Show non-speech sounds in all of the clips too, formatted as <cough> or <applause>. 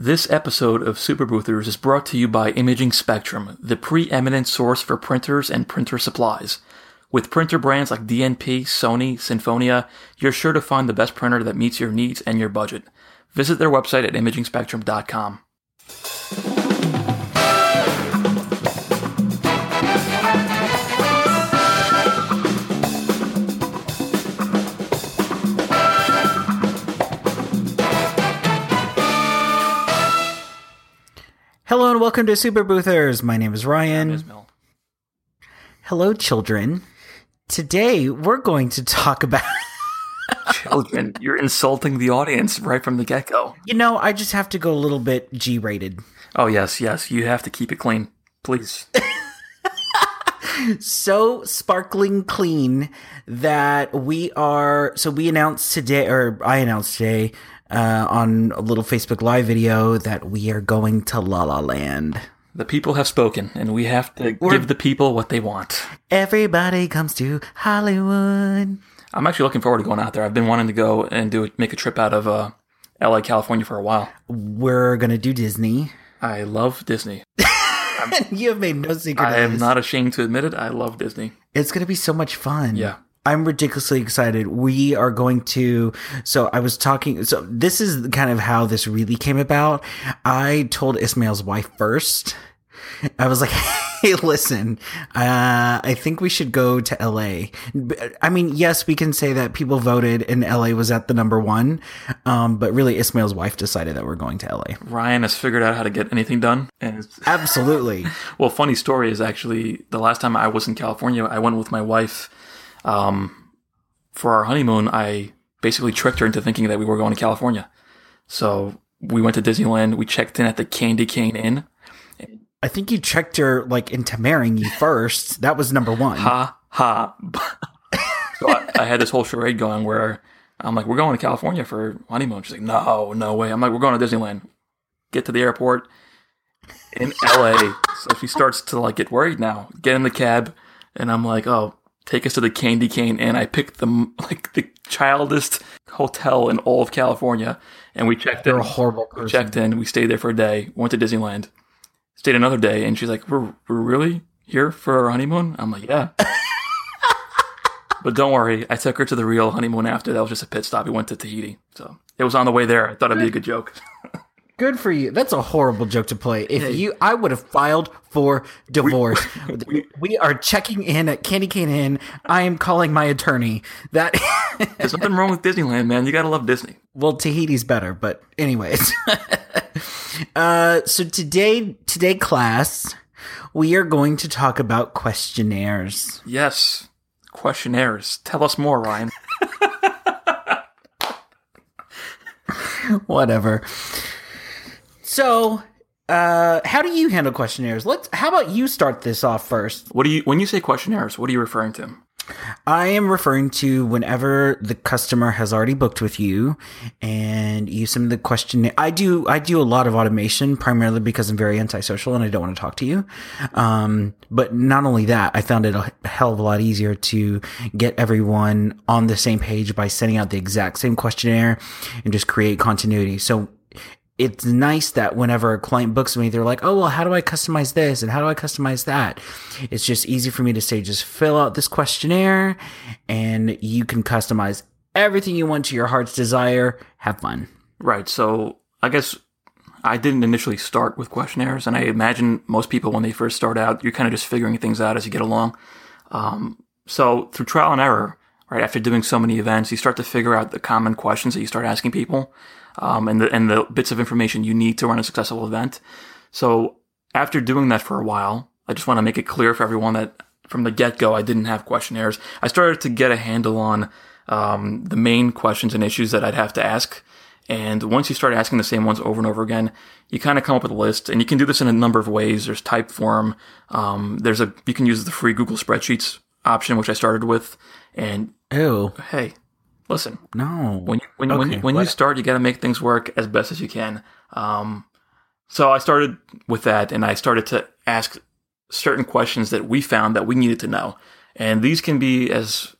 This episode of Super is brought to you by Imaging Spectrum, the preeminent source for printers and printer supplies. With printer brands like DNP, Sony, Sinfonia, you're sure to find the best printer that meets your needs and your budget. Visit their website at imagingspectrum.com. Hello and welcome to Super Boothers. My name is Ryan. Ismail. Hello, children. Today we're going to talk about. <laughs> Children, you're insulting the audience right from the get go. You know, I just have to go a little bit G rated. Oh, yes, yes, you have to keep it clean. Please. <laughs> So sparkling clean that we are. So we announced today, or I announced today uh, on a little Facebook Live video that we are going to La La Land. The people have spoken, and we have to give the people what they want. Everybody comes to Hollywood. I'm actually looking forward to going out there. I've been wanting to go and do make a trip out of uh, LA, California for a while. We're gonna do Disney. I love Disney. <laughs> you have made no secret. I am not ashamed to admit it. I love Disney. It's going to be so much fun. Yeah. I'm ridiculously excited. We are going to. So I was talking. So this is kind of how this really came about. I told Ismail's wife first. I was like, <laughs> "Hey, listen, uh, I think we should go to LA." I mean, yes, we can say that people voted and LA was at the number one, um, but really, Ismail's wife decided that we're going to LA. Ryan has figured out how to get anything done. And it's, <laughs> Absolutely. well, funny story is actually the last time I was in California, I went with my wife um, for our honeymoon. I basically tricked her into thinking that we were going to California. So we went to Disneyland. We checked in at the Candy Cane Inn. I think you checked her like into marrying you first. That was number one. ha ha. so I, I had this whole charade going where I'm like, we're going to California for honeymoon. She's like, no, no way. I'm like, we're going to Disneyland. Get to the airport in LA. so she starts to like get worried now. Get in the cab, and I'm like, oh, take us to the Candy Cane. And I picked the <laughs> like the childest hotel in all of California, and we checked in. You're a horrible person. checked in. We stayed there for a day. Went to Disneyland. Stayed another day, and she's like, "We're we're really here for our honeymoon." I'm like, "Yeah." <laughs> but don't worry, I took her to the real honeymoon after. That was just a pit stop. We went to Tahiti, so it was on the way there. I thought it'd be a good joke. <laughs> Good for you. That's a horrible joke to play. If you, I would have filed for divorce. We, are checking in at Candy Cane Inn. I am calling my attorney. That <laughs> There's nothing wrong with Disneyland, man. You gotta love Disney. well, Tahiti's better, but anyways. <laughs> uh, so today, today class, we are going to talk about questionnaires. Yes, questionnaires. Tell us more, Ryan. <laughs> Whatever. So, uh, how do you handle questionnaires? Let's. How about you start this off first? What do you when you say questionnaires? What are you referring to? I am referring to whenever the customer has already booked with you and you send the questionnaire. I do, I do a lot of automation primarily because I'm very antisocial and I don't want to talk to you. Um, but not only that, I found it a hell of a lot easier to get everyone on the same page by sending out the exact same questionnaire and just create continuity. So it's nice that whenever a client books me, they're like, oh, well, how do I customize this? And how do I customize that? It's just easy for me to say, just fill out this questionnaire and you can customize everything you want to your heart's desire. Have fun. Right. So I guess I didn't initially start with questionnaires, and I imagine most people when they first start out, you're kind of just figuring things out as you get along. Um, so through trial and error, right after doing so many events, you start to figure out the common questions that you start asking people, um, and the and the bits of information you need to run a successful event. So after doing that for a while, I just want to make it clear for everyone that from the get go, I didn't have questionnaires. I started to get a handle on um, the main questions and issues that I'd have to ask. And once you start asking the same ones over and over again, you kind of come up with a list. And you can do this in a number of ways. There's Typeform. Um, there's a you can use the free Google Spreadsheets option, which I started with. And oh, hey, listen, No. when you when, when, Okay, when you start, you got to make things work as best as you can. Um, so I started with that, and I started to ask certain questions that we found that we needed to know, and these can be as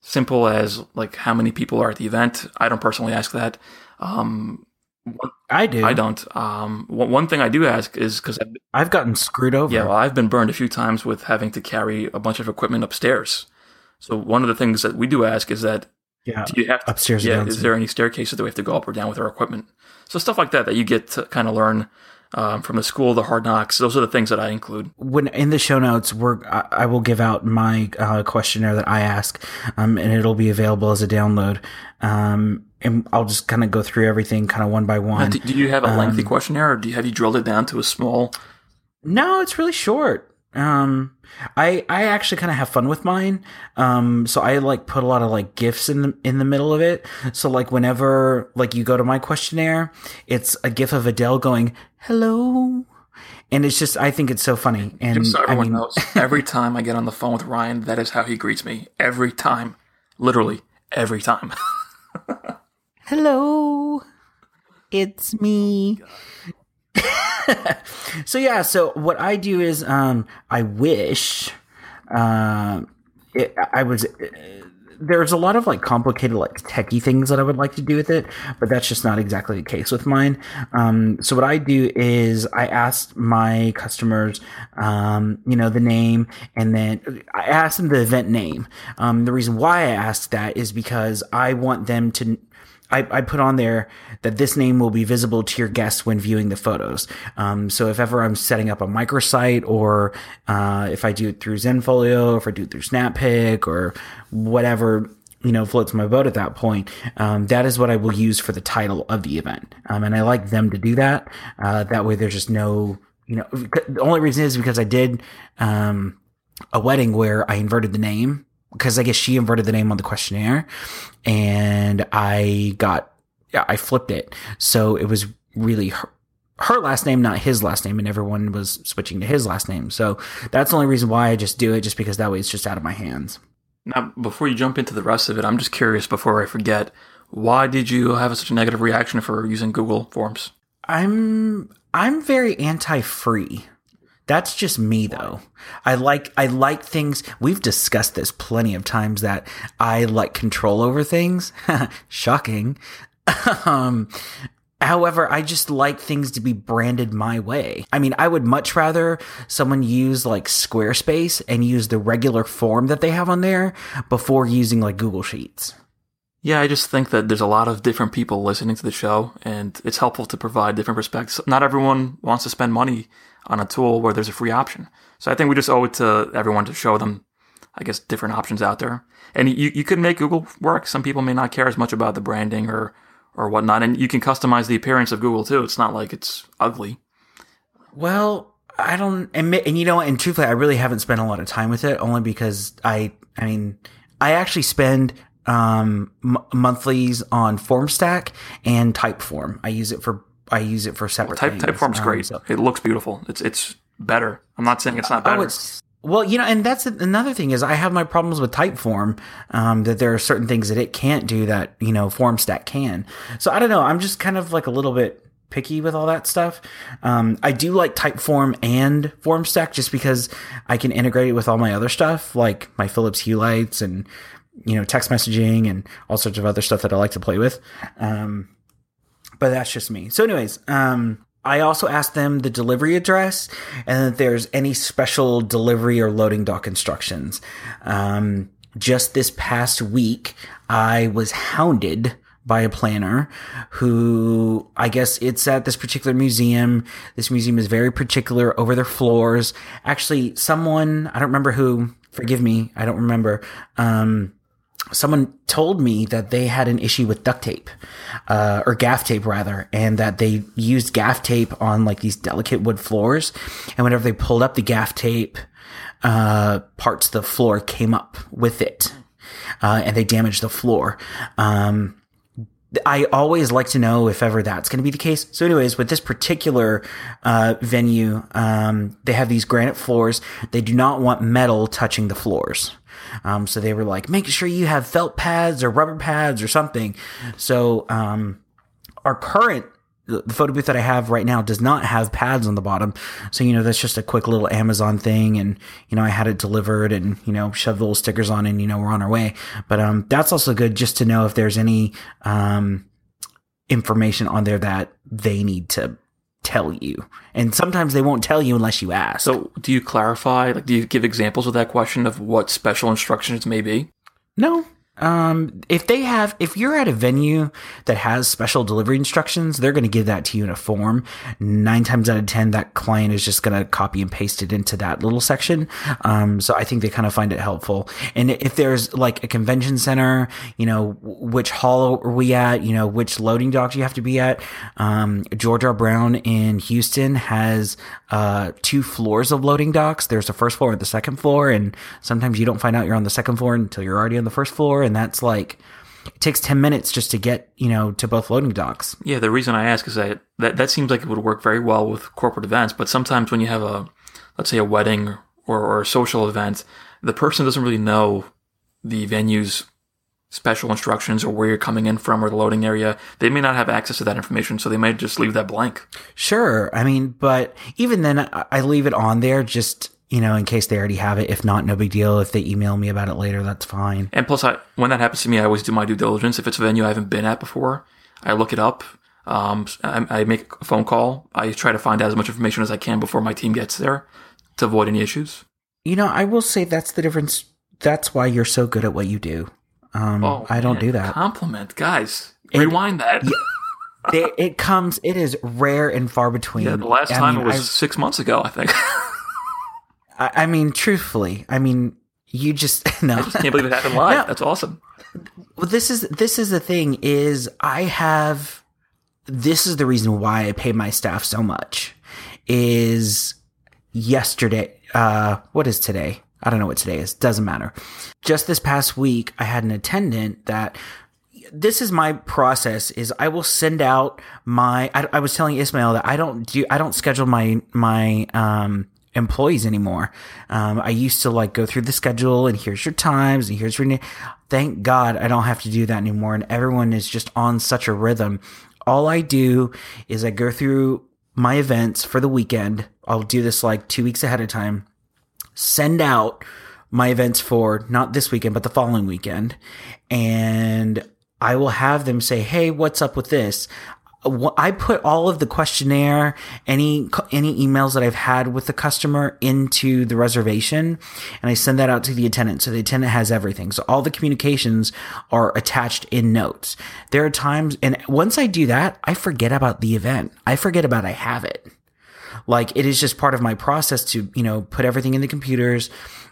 simple as like how many people are at the event. I don't personally ask that. Um, I do. I don't. Um, one thing I do ask is because I've gotten screwed over. yeah, well, I've been burned a few times with having to carry a bunch of equipment upstairs. So one of the things that we do ask is that yeah. do you have to, Upstairs Yeah, is there any staircases that we have to go up or down with our equipment? So stuff like that that you get to kind of learn um, from the school, the hard knocks. Those are the things that I include. when in the show notes we're I, I will give out my uh, questionnaire that I ask um, and it'll be available as a download um, and I'll just kind of go through everything kind of one by one Do, do you have a Um, lengthy questionnaire, or do you, have you drilled it down to a small? no it's really short um, I I actually kind of have fun with mine. Um, so I like put a lot of like gifts in the in the middle of it. So like whenever like you go to my questionnaire it's a gif of Adele going hello. And it's just I think it's so funny. And Just so I everyone mean, knows, every time I get on the phone with Ryan, that is how he greets me. Every time, literally every time. <laughs> hello. It's me <laughs> so yeah so what i do is um i wish um it, i was there's a lot of like complicated like techie things that i would like to do with it but that's just not exactly the case with mine. Um so what i do is i ask my customers um you know the name and then i ask them the event name. Um the reason why i ask that is because i want them to I, I put on there that this name will be visible to your guests when viewing the photos. Um, so if ever I'm setting up a microsite or uh, if I do it through Zenfolio, if I do it through SnapPic or whatever, you know, floats my boat at that point, um, that is what I will use for the title of the event. Um, and I like them to do that. Uh, that way there's just no, you know, the only reason is because I did um, a wedding where I inverted the name because I guess she inverted the name on the questionnaire and I got, I flipped it. So it was really her, her last name, not his last name, and everyone was switching to his last name. So that's the only reason why I just do it, just because that way it's just out of my hands. Now, before you jump into the rest of it, I'm just curious. Before I forget, why did you have such a negative reaction for using Google Forms? I'm I'm very anti-free. That's just me though. I like I like things. We've discussed this plenty of times that I like control over things. <laughs> Shocking. <laughs> um However, I just like things to be branded my way. I mean, I would much rather someone use like Squarespace and use the regular form that they have on there before using like Google Sheets. Yeah, I just think that there's a lot of different people listening to the show, and it's helpful to provide different perspectives. Not everyone wants to spend money on a tool where there's a free option. So I think we just owe it to everyone to show them, I guess, different options out there. And you, you could make Google work. Some people may not care as much about the branding or, or whatnot. And you can customize the appearance of Google too. It's not like it's ugly. Well, I don't admit, and you know, and truthfully, I really haven't spent a lot of time with it, only because I, I mean, I actually spend um m- monthlies on FormStack and Typeform. I use it for I use it for separate Type, things. Typeform's Um, great. so- It looks beautiful. It's, it's better. I'm not saying it's not better. Oh, it's well, you know, and that's another thing is I have my problems with Typeform. Um, that there are certain things that it can't do that you know FormStack can. So I don't know. I'm just kind of like a little bit picky with all that stuff. Um, I do like Typeform and FormStack just because I can integrate it with all my other stuff, like my Philips Hue lights and you know text messaging and all sorts of other stuff that I like to play with. Um, but that's just me. So, anyways, um, I also asked them the delivery address and if there's any special delivery or loading dock instructions. Um, just this past week, I was hounded by a planner who I guess it's at this particular museum. This museum is very particular over their floors. Actually, someone, I don't remember who, forgive me, I don't remember. Um, someone told me that they had an issue with duct tape, uh, or gaff tape rather, and that they used gaff tape on like these delicate wood floors. And whenever they pulled up the gaff tape, uh, parts of the floor came up with it, uh, and they damaged the floor. Um, I always like to know if ever that's going to be the case. So, anyways, with this particular uh, venue, um, they have these granite floors. They do not want metal touching the floors. Um, so they were like, make sure you have felt pads or rubber pads or something. So, um, our current the photo booth that I have right now does not have pads on the bottom. So, you know, that's just a quick little Amazon thing. And, you know, I had it delivered and, you know, shoved little stickers on and, you know, we're on our way. But, um, that's also good just to know if there's any, um, information on there that they need to tell you. And sometimes they won't tell you unless you ask. So, do you clarify? Like, do you give examples of that question of what special instructions may be? no. Um, if they have, if you're at a venue that has special delivery instructions, they're going to give that to you in a form. Nine times out of 10, that client is just going to copy and paste it into that little section. Um, so I think they kind of find it helpful. And if there's like a convention center, you know, which hall are we at? You know, which loading dock do you have to be at? Um, George R. Brown in Houston has, uh, two floors of loading docks. There's the first floor and the second floor. And sometimes you don't find out you're on the second floor until you're already on the first floor. And that's like, it takes 10 minutes just to get, you know, to both loading docks. Yeah, the reason I ask is that that, that seems like it would work very well with corporate events, but sometimes when you have a, let's say, a wedding or, or a social event, the person doesn't really know the venue's special instructions or where you're coming in from or the loading area. They may not have access to that information, so they might just leave that blank. Sure. I mean, but even then, I I leave it on there just, you know, in case they already have it. If not, no big deal. If they email me about it later, that's fine. And plus, I, when that happens to me, I always do my due diligence. If it's a venue I haven't been at before, I look it up. Um, I, I make a phone call. I try to find out as much information as I can before my team gets there to avoid any issues. You know, I will say that's the difference. That's why you're so good at what you do. Um, I don't Oh, man, do that. Compliment, guys. Rewind that. it, <laughs> it comes, it is rare and far between. Yeah, the last I time mean, it was six months ago, I think. <laughs> I, I mean, truthfully, I mean, you just, <laughs> no. I just can't believe it happened live. No. That's awesome. Well, this is this is the thing is I have this is the reason why I pay my staff so much is yesterday uh what is today? I don't know what today is. Doesn't matter. Just this past week I had an attendant that this is my process is I will send out my I, I was telling Ismail that I don't do I don't schedule my my um employees anymore. Um, I used to like go through the schedule and here's your times and here's your. na- Thank God I don't have to do that anymore. And everyone is just on such a rhythm. All I do is I go through my events for the weekend. I'll do this like two weeks ahead of time send out my events for not this weekend, but the following weekend. And I will have them say, Hey, what's up with this? I put all of the questionnaire, any, any emails that I've had with the customer into the reservation and I send that out to the attendant. So the attendant has everything. So all the communications are attached in notes. There are times, and once I do that, I forget about the event. I forget about I have it. Like it is just part of my process to, you know, put everything in the computers,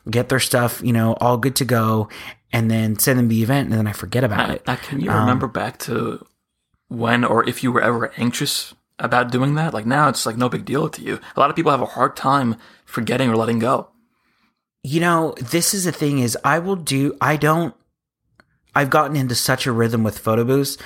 get their stuff, you know, all good to go, and then send them the event, and then I forget about it. now, can you Um, remember back to when or if you were ever anxious about doing that? Like now it's like no big deal to you. A lot of people have a hard time forgetting or letting go. You know, this is the thing is I will do I don't I've gotten into such a rhythm with photo booths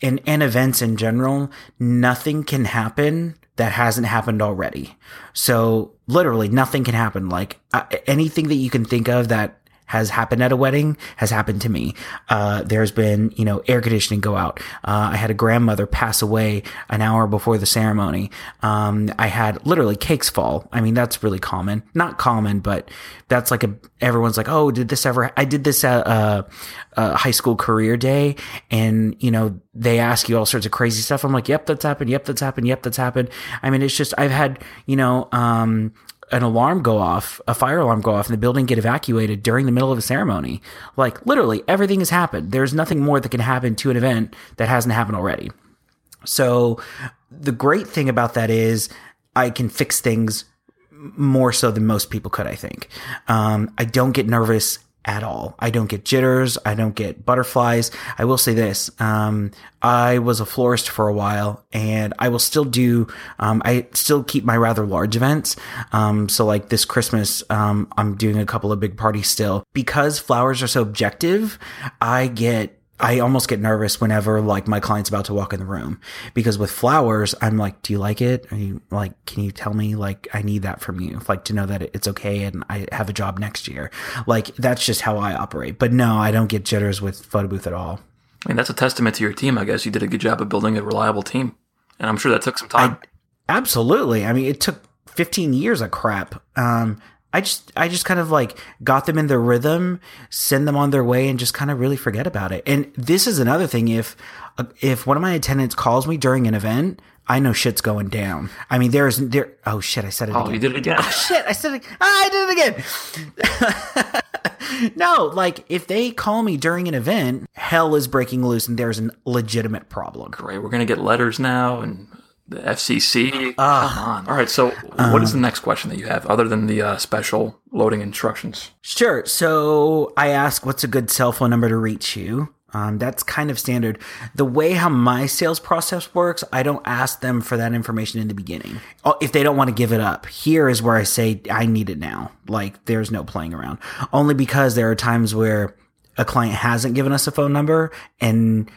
and, and events in general, nothing can happen that hasn't happened already. So literally nothing can happen. Like uh, anything that you can think of that has happened at a wedding has happened to me. Uh, there's been, you know, air conditioning go out. Uh, I had a grandmother pass away an hour before the ceremony. Um, I had literally cakes fall. I mean, that's really common. Not common, but that's like a, everyone's like, oh, did this ever, I did this at, uh, uh, high school career day and, you know, they ask you all sorts of crazy stuff. I'm like, yep, that's happened. Yep, that's happened. Yep, that's happened. I mean, it's just, I've had, you know, um, an alarm go off, a fire alarm go off, and the building get evacuated during the middle of a ceremony. Like literally everything has happened. There's nothing more that can happen to an event that hasn't happened already. So the great thing about that is I can fix things more so than most people could, I think. Um, I don't get nervous at all. I don't get jitters. I don't get butterflies. I will say this. Um, I was a florist for a while and I will still do, um, I still keep my rather large events. Um, so like this Christmas, um, I'm doing a couple of big parties still because flowers are so objective. I get I almost get nervous whenever like my client's about to walk in the room because with flowers, I'm like, do you like it? Are you like, can you tell me like, I need that from you, like to know that it's okay and I have a job next year. Like that's just how I operate. But no, I don't get jitters with photo booth at all. I mean, that's a testament to your team, I guess. You did a good job of building a reliable team. And I'm sure that took some time. Absolutely. I mean, it took 15 years of crap. Um, I just I just kind of like got them in their rhythm, send them on their way, and just kind of really forget about it. And this is another thing. If if one of my attendants calls me during an event, I know shit's going down. I mean, there's there. Oh shit! I said it. Oh, again. you did it again. Oh, shit! I said it. Ah, I did it again. <laughs> no, like if they call me during an event, hell is breaking loose, and there's a legitimate problem. Great. We're gonna get letters now and the FCC. Ah. Come on. All right. So, what is the next question that you have, other than the uh, special loading instructions? Sure. So I ask, what's a good cell phone number to reach you? Um, that's kind of standard. The way how my sales process works, I don't ask them for that information in the beginning. Oh, If they don't want to give it up, here is where I say, I need it now. Like, there's no playing around. Only because there are times where a client hasn't given us a phone number and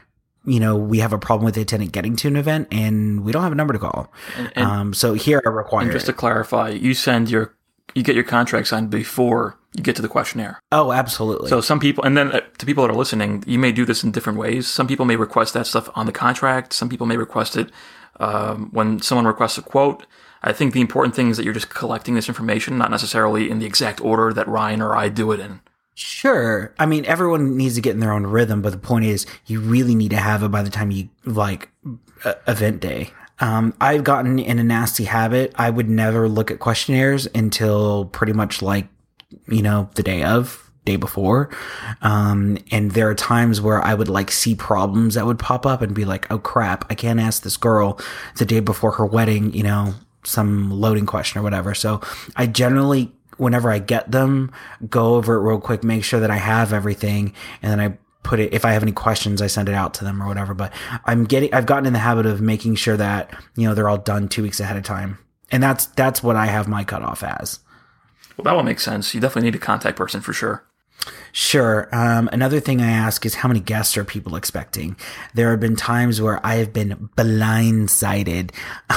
you know, we have a problem with the attendant getting to an event and we don't have a number to call. And, and Um, so here I require just to clarify, you send your you get your contract signed before you get to the questionnaire. Oh, absolutely. So some people, and then uh, to people that are listening, you may do this in different ways. Some people may request that stuff on the contract. Some people may request it um, when someone requests a quote. I think the important thing is that you're just collecting this information, not necessarily in the exact order that Ryan or I do it in. Sure. I mean, everyone needs to get in their own rhythm, but the point is, you really need to have it by the time you like uh, event day. Um, I've gotten in a nasty habit. I would never look at questionnaires until pretty much like, you know, the day of, day before. Um, and there are times where I would like see problems that would pop up and be like, oh crap, I can't ask this girl the day before her wedding, you know, some loading question or whatever. So I generally whenever I get them, go over it real quick, make sure that I have everything, and then I put it. If I have any questions, I send it out to them or whatever. But I'm getting, I've gotten in the habit of making sure that you know they're all done two weeks ahead of time, and that's that's what I have my cutoff as. Well, that will make sense. You definitely need a contact person for sure. Sure. Um, another thing I ask is how many guests are people expecting? There have been times where I have been blindsided.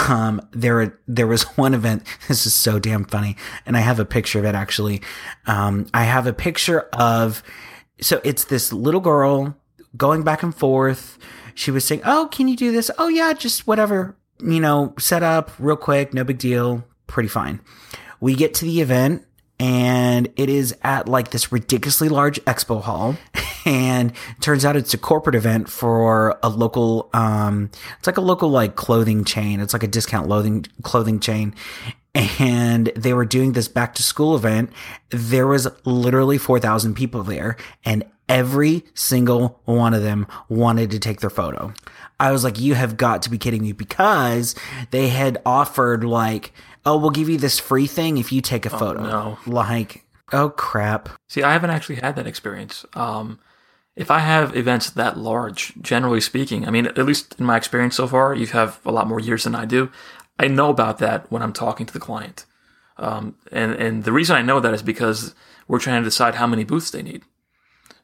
Um, there, there was <laughs> one event. <laughs> This is so damn funny. And I have a picture of it actually. Um, I have a picture of, so it's this little girl going back and forth. She was saying, Oh, can you do this? Oh yeah, just whatever, you know, set up real quick. No big deal. Pretty fine. We get to the event and it is at like this ridiculously large expo hall. <laughs> And turns out it's a corporate event for a local um it's like a local like clothing chain. It's like a discount clothing clothing chain. And they were doing this back to school event. There was literally 4000 people there and every single one of them wanted to take their photo. I was like you have got to be kidding me because they had offered like oh, we'll give you this free thing if you take a photo. no. Like, oh crap. See, I haven't actually had that experience. Um, if I have events that large, generally speaking, I mean, at least in my experience so far, you have a lot more years than I do. I know about that when I'm talking to the client. Um, and, and the reason I know that is because we're trying to decide how many booths they need.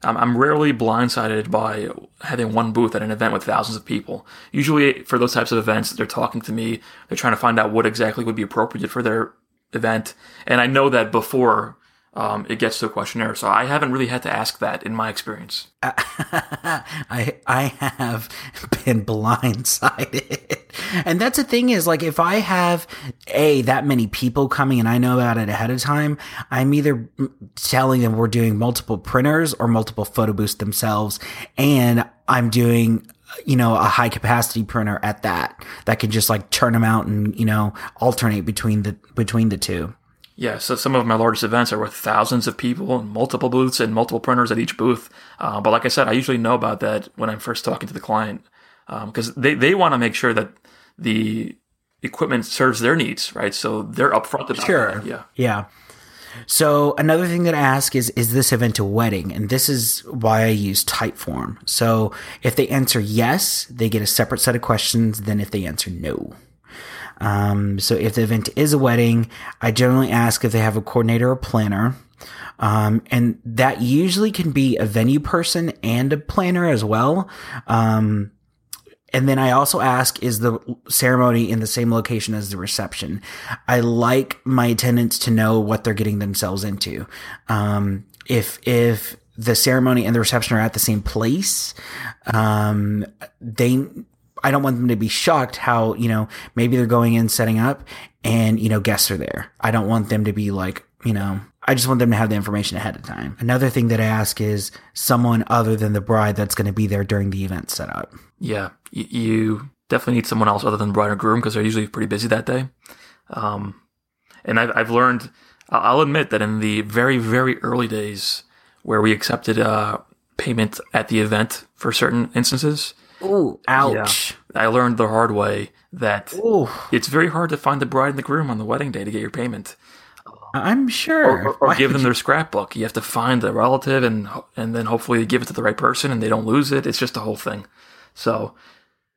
I'm, I'm rarely blindsided by having one booth at an event with thousands of people. Usually, for those types of events, they're talking to me. They're trying to find out what exactly would be appropriate for their event, and I know that before um, it gets to a questionnaire. So I haven't really had to ask that in my experience. <laughs> I I have been blindsided. And that's the thing is like if I have a that many people coming and I know about it ahead of time, I'm either telling them we're doing multiple printers or multiple photo booths themselves and I'm doing you know a high capacity printer at that that can just like turn them out and you know alternate between the between the two. Yeah, so some of my largest events are with thousands of people and multiple booths and multiple printers at each booth. Uh, but like I said, I usually know about that when I'm first talking to the client because um, they, they want to make sure that the equipment serves their needs, right? So they're upfront about it. Sure. that. Yeah. Yeah. So another thing that I ask is, is this event a wedding? And this is why I use Typeform. So if they answer yes, they get a separate set of questions than if they answer no. Um, so if the event is a wedding, I generally ask if they have a coordinator or planner. Um, and that usually can be a venue person and a planner as well. Um, and then I also ask, is the ceremony in the same location as the reception? I like my attendants to know what they're getting themselves into. Um, if, if the ceremony and the reception are at the same place, um, they, I don't want them to be shocked how, you know, maybe they're going in setting up and, you know, guests are there. I don't want them to be like, you know, I just want them to have the information ahead of time. Another thing that I ask is someone other than the bride that's going to be there during the event setup. Yeah, you definitely need someone else other than bride or groom because they're usually pretty busy that day. Um, and I've, I've learned, I'll admit that in the very, very early days where we accepted uh, payment at the event for certain instances, Ooh, ouch. I learned the hard way that Ooh, it's very hard to find the bride and the groom on the wedding day to get your payment. I'm sure. or, or Why give them their scrapbook. You have to find the relative and and then hopefully give it to the right person and they don't lose it. It's just a whole thing. So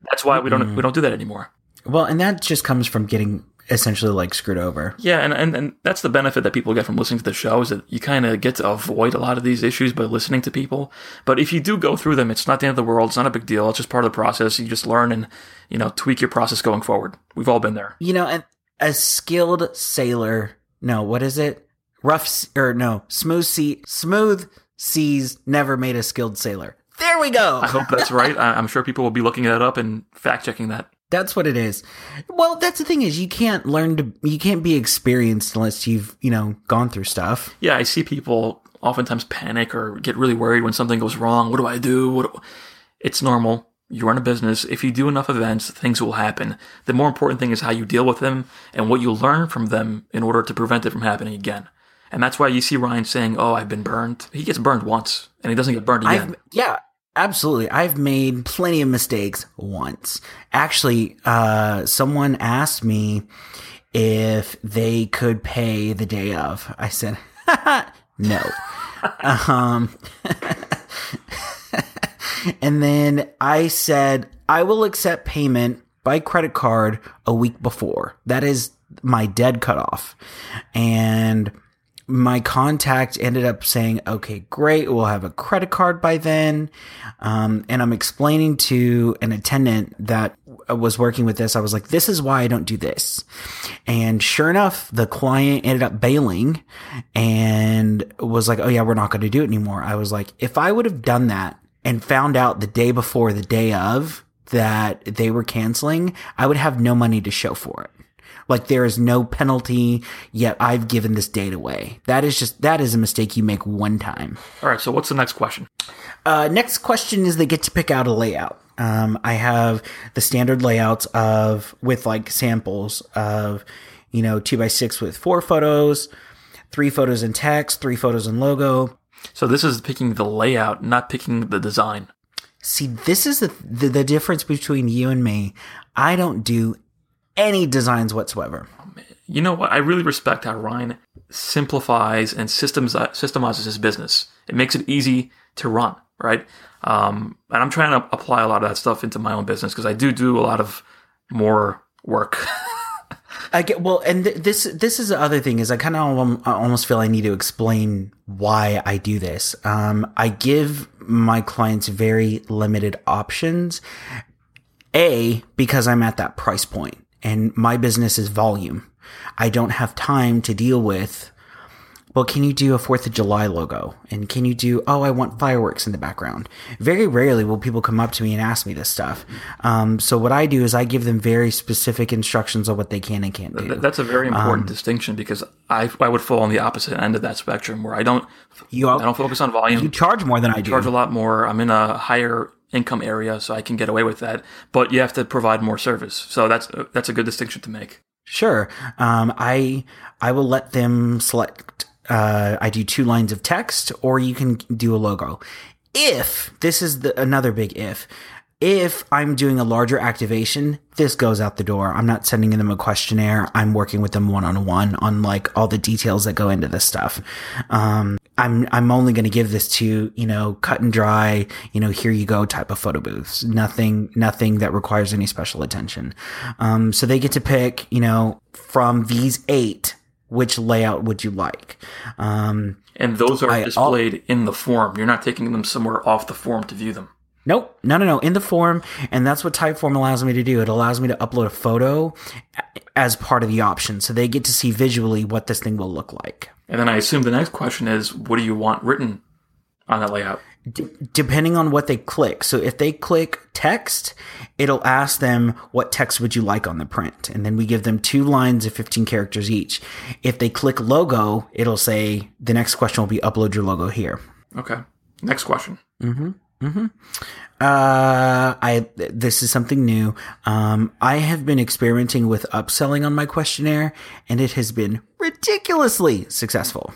that's why we don't mm-hmm. we don't do that anymore. Well, and that just comes from getting essentially like screwed over. Yeah, and, and, and that's the benefit that people get from listening to the show is that you kind of get to avoid a lot of these issues by listening to people. But if you do go through them, it's not the end of the world. It's not a big deal. It's just part of the process. You just learn and you know tweak your process going forward. We've all been there. You know, and a skilled sailor, no, what is it? Rough or no, smooth sea, smooth seas never made a skilled sailor. There we go. I hope that's right. I'm sure people will be looking that up and fact checking that. That's what it is. Well, that's the thing is you can't learn to you can't be experienced unless you've, you know, gone through stuff. yeah, I see people oftentimes panic or get really worried when something goes wrong. What do I do? What do... It's normal. You run a business. If you do enough events, things will happen. The more important thing is how you deal with them and what you learn from them in order to prevent it from happening again. And that's why you see Ryan saying, "Oh, I've been burned." He gets burned once, and he doesn't get burned again. I've yeah, absolutely. I've made plenty of mistakes once. Actually, uh someone asked me if they could pay the day of. I said, <laughs> "No." um <laughs> and then I said, I will accept payment by credit card a week before. That is my dead cutoff. And my contact ended up saying, okay, great. We'll have a credit card by then. Um, and I'm explaining to an attendant that was working with this. I was like, this is why I don't do this. And sure enough, the client ended up bailing and was like, oh yeah, we're not going to do it anymore. I was like, if I would have done that and found out the day before the day of that they were canceling, I would have no money to show for it. Like there is no penalty, yet I've given this date away. That is just, that is a mistake you make one time. All right. So what's the next question? Uh, next question is they get to pick out a layout. Um, I have the standard layouts of, with like samples of, you know, two by six with four photos, three photos in text, three photos in logo. So this is picking the layout, not picking the design. See, this is the, the, the difference between you and me. I don't do any designs whatsoever. You know what? I really respect how Ryan simplifies and systems systemizes his business. It makes it easy to run, right? Um, and I'm trying to apply a lot of that stuff into my own business because I do do a lot of more work. <laughs> I get well, and th- this this is the other thing is I kind of almost feel I need to explain why I do this. Um, I give my clients very limited options. A because I'm at that price point, and my business is volume. I don't have time to deal with. Well, can you do a Fourth of July logo? And can you do? Oh, I want fireworks in the background. Very rarely will people come up to me and ask me this stuff. Um, so what I do is I give them very specific instructions on what they can and can't do. That's a very Um, important distinction because I I would fall on the opposite end of that spectrum where I don't You I don't focus on volume. you charge more than I do. charge a lot more. I'm in a higher income area, so I can get away with that. But you have to provide more service. So that's that's a good distinction to make. Sure. Um, I I will let them select. Uh, I do two lines of text, or you can do a logo. If this is the, another big if, if I'm doing a larger activation, this goes out the door. I'm not sending them a questionnaire. I'm working with them one on one on like all the details that go into this stuff. Um, I'm I'm only going to give this to you know cut and dry. You know, here you go type of photo booths. Nothing nothing that requires any special attention. Um, so they get to pick you know from these eight which layout would you like. Um, And those are I- displayed in the form. You're not taking them somewhere off the form to view them. Nope. No, no, no. In the form. And that's what Typeform allows me to do. It allows me to upload a photo as part of the option. So they get to see visually what this thing will look like. And then I assume the next question is, what do you want written on that layout? D- depending on what they click. So if they click text, it'll ask them what text would you like on the print. And then we give them two lines of 15 characters each. If they click logo, it'll say the next question will be upload your logo here. Okay. Next question. Mm-hmm. Uh, I this is something new. Um, I have been experimenting with upselling on my questionnaire, and it has been ridiculously successful.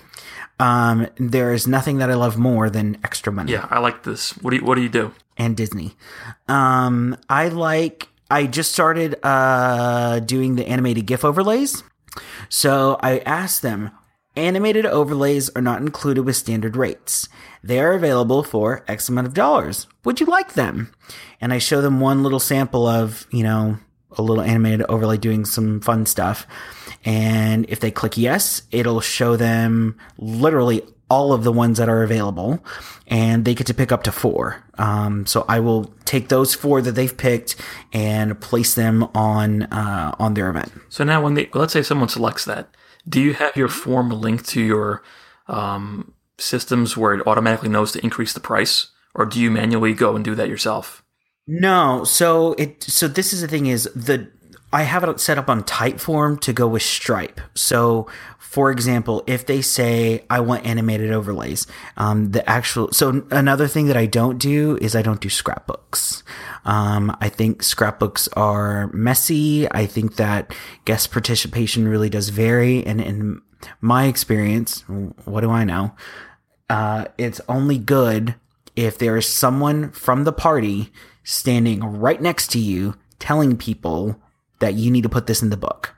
Um, there is nothing that I love more than extra money Yeah, I like this. What do you What do you do? and Disney. Um, I like. I just started uh doing the animated GIF overlays. So I asked them, animated overlays are not included with standard rates. They are available for X amount of dollars. Would you like them? And I show them one little sample of, you know, a little animated overlay doing some fun stuff. And if they click yes, it'll show them literally all of the ones that are available and they get to pick up to four. Um, so I will take those four that they've picked and place them on, uh, on their event. So now, when they let's say someone selects that, do you have your form linked to your um, systems where it automatically knows to increase the price, or do you manually go and do that yourself? No, so it so this is the thing is the I have it set up on Typeform to go with Stripe. So, for example, if they say I want animated overlays, um, the actual so another thing that I don't do is I don't do scrapbooks. Um, I think scrapbooks are messy. I think that guest participation really does vary, and in my experience, what do I know? Uh, it's only good if there is someone from the party standing right next to you telling people that you need to put this in the book.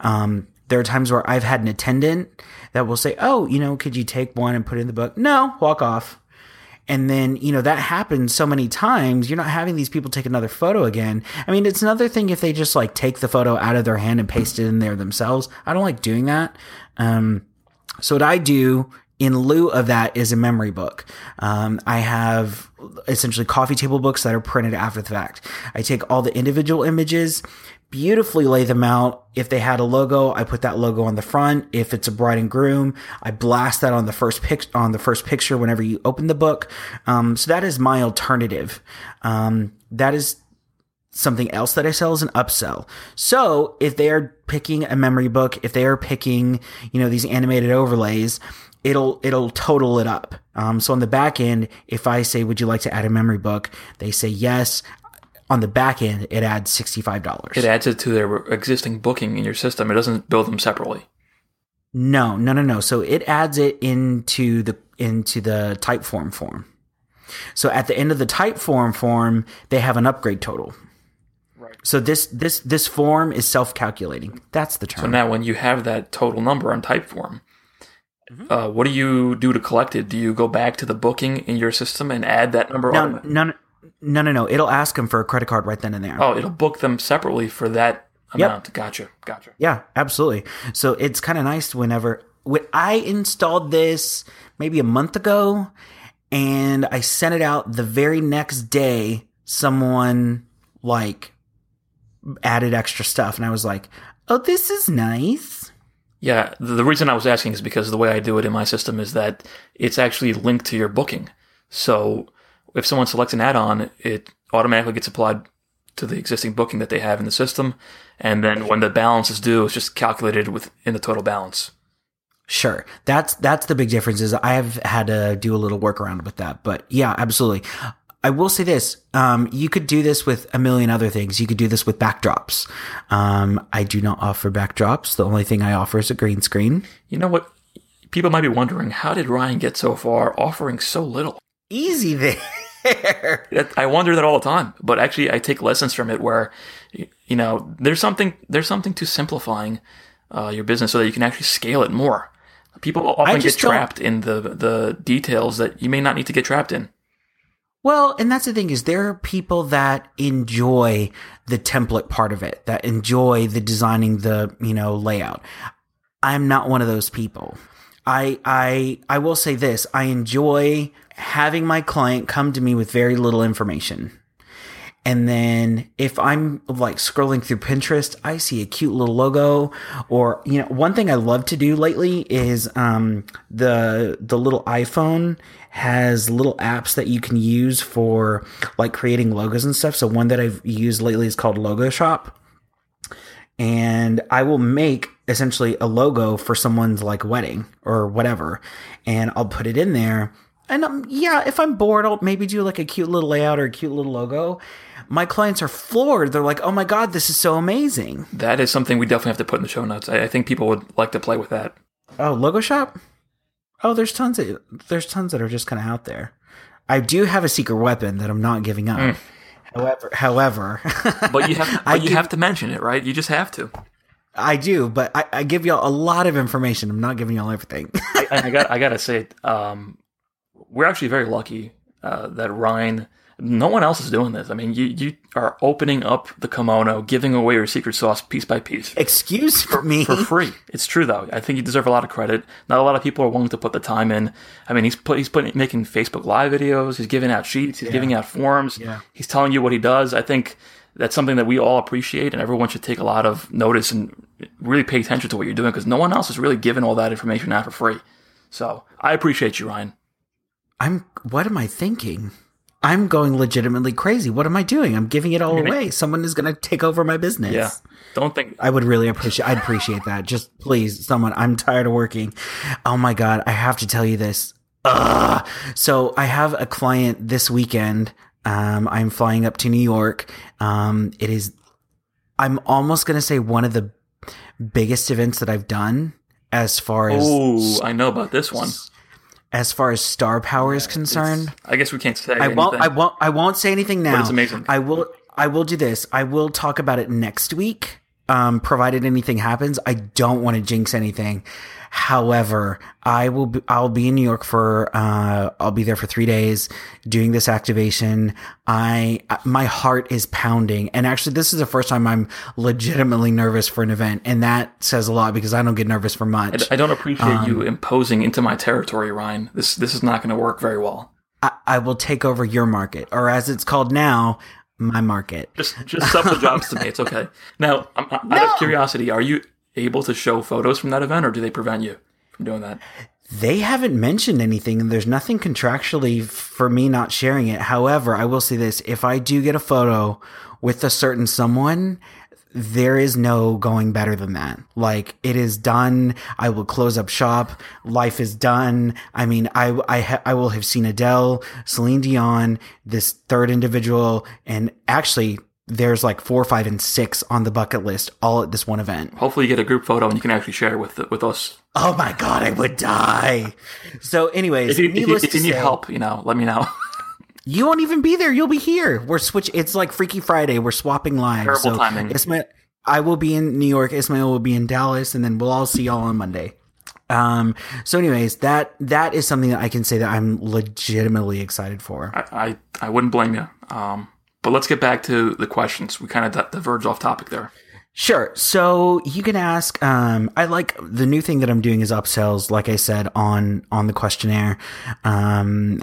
Um, there are times where I've had an attendant that will say, Oh, you know, could you take one and put it in the book? No, walk off. And then, you know, that happens so many times. You're not having these people take another photo again. I mean, it's another thing if they just like take the photo out of their hand and paste it in there themselves. I don't like doing that. Um, so what I do in lieu of that is a memory book. Um, I have essentially coffee table books that are printed after the fact. I take all the individual images, beautifully lay them out. If they had a logo, I put that logo on the front. If it's a bride and groom, I blast that on the first pic on the first picture whenever you open the book. Um, so that is my alternative. Um, that is something else that I sell is an upsell. So if they are picking a memory book, if they are picking, you know, these animated overlays, it'll it'll total it up. Um, so on the back end, if I say, "Would you like to add a memory book?" they say yes. On the back end, it adds sixty five dollars. It adds it to their existing booking in your system. It doesn't build them separately. No, no, no, no. So it adds it into the into the Typeform form. So at the end of the Typeform form, form, they have an upgrade total. Right. So this this this form is self calculating. That's the term. So now, when you have that total number on Typeform, uh, what do you do to collect it? Do you go back to the booking in your system and add that number? no, automa- no, no, no, no. It'll ask them for a credit card right then and there. Oh, it'll book them separately for that amount. Gotcha. Gotcha. Yeah, absolutely. So it's kind of nice whenever when I installed this maybe a month ago and I sent it out the very next day someone like added extra stuff and I was like, "Oh, this is nice." Yeah, the the reason I was asking is because the way I do it in my system is that it's actually linked to your booking. So if someone selects an add-on, it automatically gets applied to the existing booking that they have in the system, and then when the balance is due, it's just calculated within the total balance. Sure. That's that's the big difference is I have had to do a little workaround with that. But yeah, absolutely. I will say this. Um, you could do this with a million other things. You could do this with backdrops. Um, I do not offer backdrops. The only thing I offer is a green screen. You know what? People might be wondering, how did Ryan get so far offering so little? Easy <laughs> there. I wonder that all the time, but actually, I take lessons from it. Where, you know, there's something there's something to simplifying uh, your business so that you can actually scale it more. People often get don't- trapped in the the details that you may not need to get trapped in. Well, and that's the thing is there are people that enjoy the template part of it, that enjoy the designing the, you know, layout. I'm not one of those people. I I I will say this, I enjoy having my client come to me with very little information. And then if I'm like scrolling through Pinterest, I see a cute little logo or, you know, one thing I love to do lately is, um, the, the little iPhone has little apps that you can use for like creating logos and stuff. So one that I've used lately is called Logo Shop. And I will make essentially a logo for someone's like wedding or whatever. And I'll put it in there. And um, yeah, if I'm bored, I'll maybe do like a cute little layout or a cute little logo my clients are floored. They're like, "Oh my god, this is so amazing." That is something we definitely have to put in the show notes. I, I think people would like to play with that. Oh, logo shop. Oh, there's tons of there's tons that are just kind of out there. I do have a secret weapon that I'm not giving up. Mm. However, however, <laughs> but you have but you give, have to mention it, right? You just have to. I do, but I, I, give y'all a lot of information. I'm not giving y'all everything. I, I, got I gotta say, um, we're actually very lucky uh, that Ryan no one else is doing this. I mean, you you are opening up the kimono, giving away your secret sauce piece by piece. Excuse for, me, for free. It's true though. I think you deserve a lot of credit. Not a lot of people are willing to put the time in. I mean, he's put he's putting making Facebook Live videos. He's giving out sheets. He's yeah. giving out forms. Yeah. He's telling you what he does. I think that's something that we all appreciate, and everyone should take a lot of notice and really pay attention to what you're doing because no one else is really giving all that information out for free. So I appreciate you, Ryan. I'm. What am I thinking? I'm going legitimately crazy. What am I doing? I'm giving it all away. Someone is going to take over my business. Yeah. Don't think. I would really appreciate. I'd appreciate that. Just please, someone. I'm tired of working. Oh my god, I have to tell you this. Ugh. So I have a client this weekend. Um, I'm flying up to New York. Um, it is. I'm almost going to say one of the biggest events that I've done as far as. Oh, I know about this one as far as star power is concerned. I guess we can't say. I anything. won't. I won't. I won't say anything now. But it's amazing. I will. I will do this. I will talk about it next week. Um, provided anything happens, I don't want to jinx anything. However, I will be, I'll be in New York for, uh, I'll be there for three days doing this activation. I, my heart is pounding. And actually, this is the first time I'm legitimately nervous for an event. And that says a lot because I don't get nervous for much. I, I don't appreciate um, you imposing into my territory, Ryan. This, this is not going to work very well. I, I will take over your market, or as it's called now, my market. Just just sub the jobs to me. It's okay. Now, out no. of curiosity, are you able to show photos from that event, or do they prevent you from doing that? They haven't mentioned anything, and there's nothing contractually for me not sharing it. However, I will say this: if I do get a photo with a certain someone, there is no going better than that. Like it is done. I will close up shop. Life is done. I mean, I I ha- I will have seen Adele, Celine Dion, this third individual, and actually there's like four, five, and six on the bucket list all at this one event. Hopefully, you get a group photo and you can actually share it with with us. Oh my god, I would die. So, anyways, if you, if you, if you need say, help, you know, let me know. <laughs> you won't even be there. You'll be here. We're switch. It's like Freaky Friday. We're swapping lives. Terrible so timing. Ismail, I will be in New York. Ismail will be in Dallas, and then we'll all see y'all on Monday. Um, so anyways, that, that is something that I can say that I'm legitimately excited for. I, I, I wouldn't blame you. Um, but let's get back to the questions. We kind of diverged off topic there. Sure. So you can ask. Um, I like the new thing that I'm doing is upsells. Like I said on on the questionnaire. Um,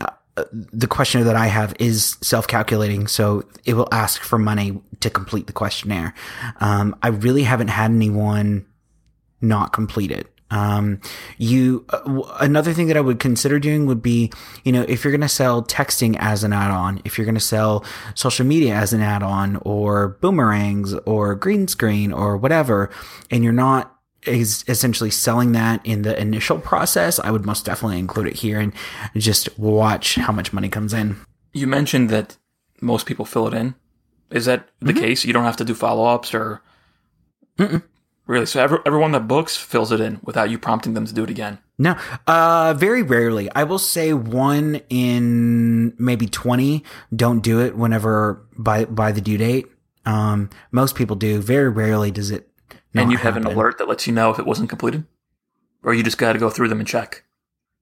the questionnaire that I have is self calculating, so it will ask for money to complete the questionnaire. Um, I really haven't had anyone not complete it. Um, you, uh, another thing that I would consider doing would be, you know, if you're going to sell texting as an add-on, if you're going to sell social media as an add-on or boomerangs or green screen or whatever, and you're not is essentially selling that in the initial process, I would most definitely include it here and just watch how much money comes in. You mentioned that most people fill it in. Is that the mm-hmm. case? You don't have to do follow ups or. Mm-mm. Really? So every, everyone that books fills it in without you prompting them to do it again? No, uh, very rarely. I will say one in maybe 20 don't do it whenever by, by the due date. Um, most people do. Very rarely does it. and you happen. have an alert that lets you know if it wasn't completed? Or you just got to go through them and check?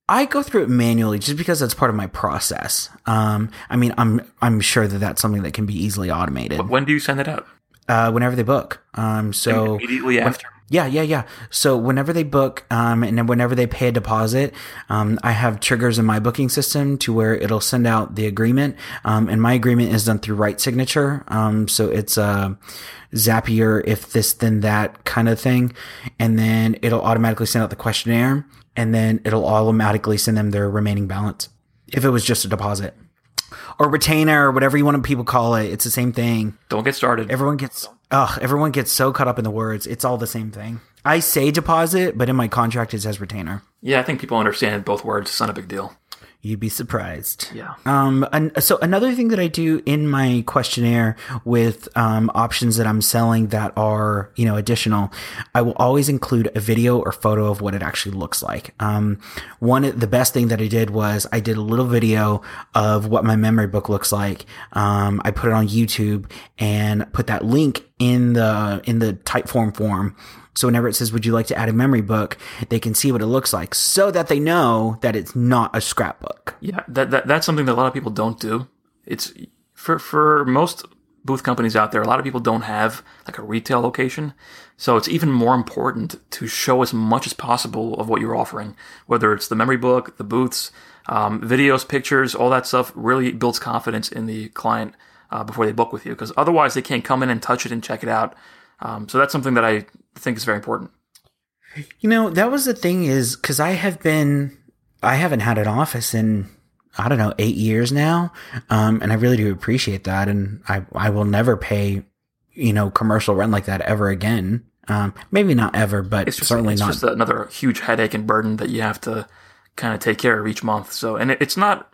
I go through it manually just because that's part of my process. Um, I mean, I'm I'm sure that that's something that can be easily automated. When do you send it out? Uh, whenever they book. Um, so immediately after. Yeah, yeah, yeah. So whenever they book, um, and then whenever they pay a deposit, um, I have triggers in my booking system to where it'll send out the agreement. Um, and my agreement is done through RightSignature. Um, so it's uh, Zapier, if this then that kind of thing, and then it'll automatically send out the questionnaire, and then it'll automatically send them their remaining balance if it was just a deposit or retainer or whatever you want people call it. It's the same thing. Don't get started. Everyone gets ugh, everyone gets so caught up in the words. It's all the same thing. I say deposit, but in my contract it says retainer. yeah, I think people understand both words. It's not a big deal. You'd be surprised. Yeah. Um, and so another thing that I do in my questionnaire with um, options that I'm selling that are you know additional, I will always include a video or photo of what it actually looks like. Um, one the best thing that I did was I did a little video of what my memory book looks like. Um, I put it on YouTube and put that link in the in the Typeform form. So whenever it says, would you like to add a memory book? They can see what it looks like so that they know that it's not a scrapbook. Yeah, that, that that's something that a lot of people don't do. It's for for most booth companies out there, a lot of people don't have like a retail location. So it's even more important to show as much as possible of what you're offering, whether it's the memory book, the booths, um, videos, pictures, all that stuff really builds confidence in the client uh, before they book with you. Because otherwise, they can't come in and touch it and check it out. Um, so that's something that I think is very important. You know, that was the thing is because I have been, I haven't had an office in, I don't know, eight years now. Um, and I really do appreciate that. And I, I will never pay, you know, commercial rent like that ever again. Um, maybe not ever, but It's just, certainly it's not. just another huge headache and burden that you have to kind of take care of each month. So, and it, it's not,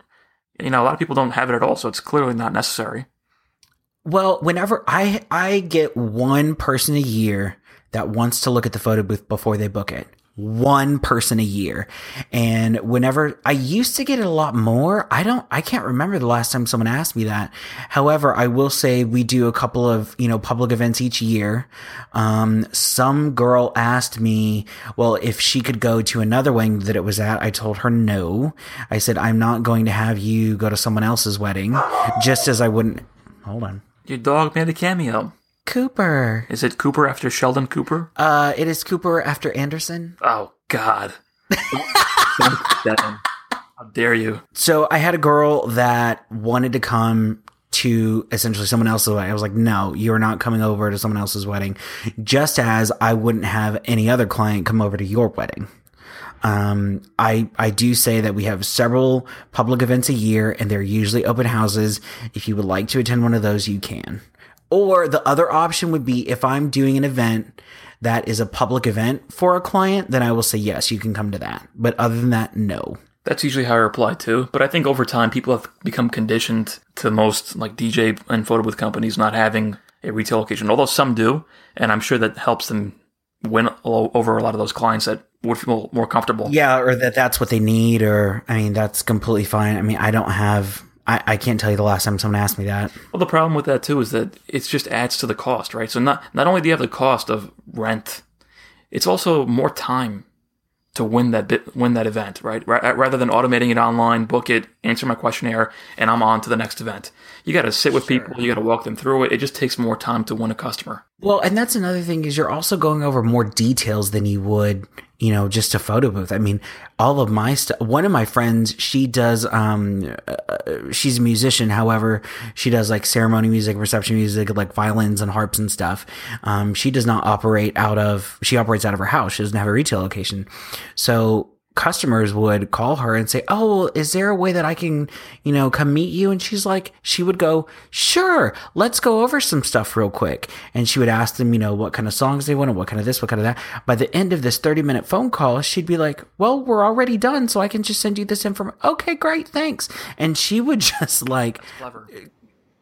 you know, a lot of people don't have it at all. So it's clearly not necessary. Well, whenever I I get one person a year that wants to look at the photo booth before they book it. One person a year. And whenever I used to get it a lot more, I don't I can't remember the last time someone asked me that. However, I will say we do a couple of, you know, public events each year. Um some girl asked me, well, if she could go to another wedding that it was at, I told her no. I said I'm not going to have you go to someone else's wedding just as I wouldn't Hold on. Your dog made a cameo. Cooper. Is it Cooper after Sheldon Cooper? Uh, it is Cooper after Anderson. Oh God! <laughs> How dare you? So I had a girl that wanted to come to essentially someone else's wedding. I was like, no, you're not coming over to someone else's wedding. Just as I wouldn't have any other client come over to your wedding. Um, I, I do say that we have several public events a year and they're usually open houses. If you would like to attend one of those, you can. Or the other option would be if I'm doing an event that is a public event for a client, then I will say, yes, you can come to that. But other than that, no. That's usually how I reply too. But I think over time, people have become conditioned to most like DJ and photo booth companies not having a retail location. Although some do, and I'm sure that helps them win over a lot of those clients that would feel more comfortable. Yeah, or that that's what they need, or I mean, that's completely fine. I mean, I don't have, I, I can't tell you the last time someone asked me that. Well, the problem with that too is that it just adds to the cost, right? So not not only do you have the cost of rent, it's also more time to win that bit, win that event, right? Ra- Rather than automating it online, book it, answer my questionnaire, and I'm on to the next event. You got to sit with people, you got to walk them through it. It just takes more time to win a customer. Well, and that's another thing is you're also going over more details than you would, you know, just a photo booth. I mean, all of my stuff. One of my friends, she does. um uh, She's a musician. However, she does like ceremony music, reception music, like violins and harps and stuff. Um, she does not operate out of. She operates out of her house. She doesn't have a retail location. So customers would call her and say, Oh, is there a way that I can, you know, come meet you? And she's like, she would go, Sure, let's go over some stuff real quick. And she would ask them, you know, what kind of songs they wanted, what kind of this, what kind of that. By the end of this 30 minute phone call, she'd be like, Well, we're already done, so I can just send you this information. Okay, great, thanks. And she would <laughs> just like, Clever.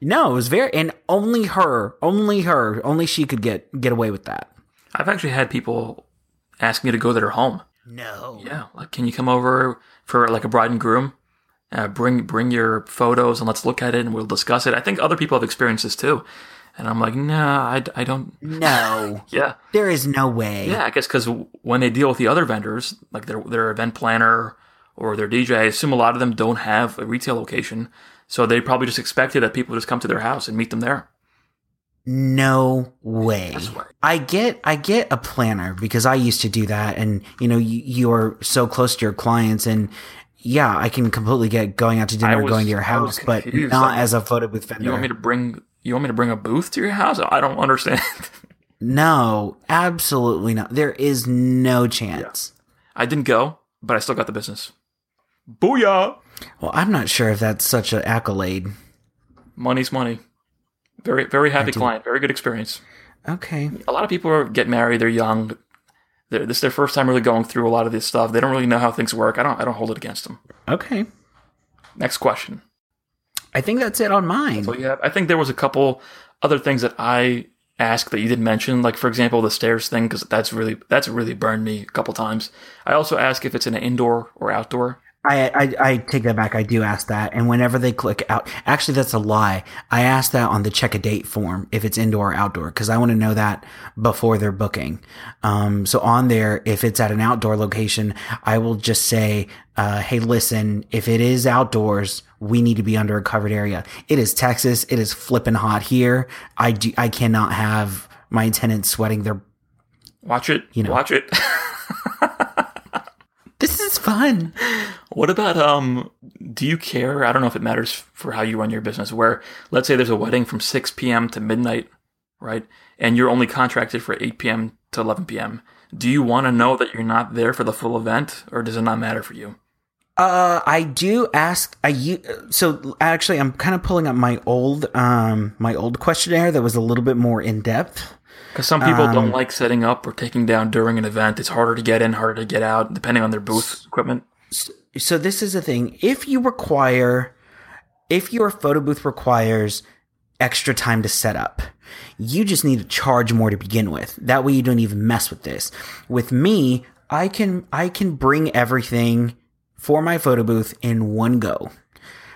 no, it was very, and only her, only her, only she could get, get away with that. I've actually had people ask me to go to their home. No. Yeah, like can you come over for like a bride and groom? Uh, bring bring your photos and let's look at it and we'll discuss it. I think other people have experienced this too, and I'm like, nah, I, I don't. No. <laughs> Yeah, There is no way. yeah, I guess because when they deal with the other vendors, like their their event planner or their DJ, I assume a lot of them don't have a retail location, so they probably just expected that people just come to their house and meet them there. No way. I get I get a planner because I used to do that and you know you, you're so close to your clients and yeah, I can completely get going out to dinner, was- going to your house, but not I'm- as a photo booth vendor. You want me to bring? You want me to bring a booth to your house? I don't understand. no, absolutely not. There is no chance. I didn't go, but I still got the business. Booyah! Well, I'm not sure if that's such an accolade. Money's money. Very, very happy client. Very good experience. Okay. A lot of people are, get married. They're young. They're, this is their first time really going through a lot of this stuff. They don't really know how things work. I don't. I don't hold it against them. Okay. Next question. I think that's it on mine. So yeah, I think there was a couple other things that I asked that you didn't mention, like for example the stairs thing, because that's really that's really burned me a couple times. I also ask if it's an indoor or outdoor. I, I I take that back. I do ask that, and whenever they click out, actually that's a lie. I ask that on the check a date form if it's indoor or outdoor because I want to know that before they're booking. Um, so on there, if it's at an outdoor location, I will just say, uh, "Hey, listen, if it is outdoors, we need to be under a covered area. It is Texas. It is flipping hot here. I do. I cannot have my tenants sweating their. Watch it. You know. Watch it. <laughs> Fun. What about um? Do you care? I don't know if it matters for how you run your business. Where let's say there's a wedding from 6 p.m. to midnight, right? And you're only contracted for 8 p.m. to 11 p.m. Do you want to know that you're not there for the full event, or does it not matter for you? Uh, I do ask. I so actually, I'm kind of pulling up my old um my old questionnaire that was a little bit more in depth. Because some people Um, don't like setting up or taking down during an event. It's harder to get in, harder to get out, depending on their booth equipment. So this is the thing: if you require, if your photo booth requires extra time to set up, you just need to charge more to begin with. That way, you don't even mess with this. With me, I can I can bring everything for my photo booth in one go.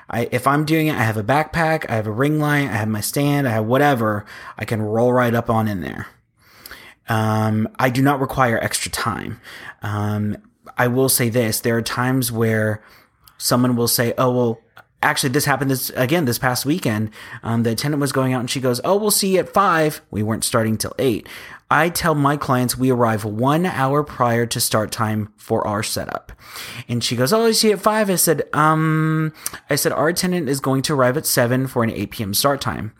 I, if I'm doing it, I have a backpack, I have a ring light, I have my stand, I have whatever. I can roll right up on in there. Um, I do not require extra time. Um, I will say this: there are times where someone will say, "Oh, well." Actually, this happened this again this past weekend. Um, the attendant was going out and she goes, "Oh, we'll see you at five. We weren't starting till eight. I tell my clients we arrive one hour prior to start time for our setup. And she goes, Oh, I see at five. I said, um, I said, our attendant is going to arrive at seven for an 8 p.m. start time.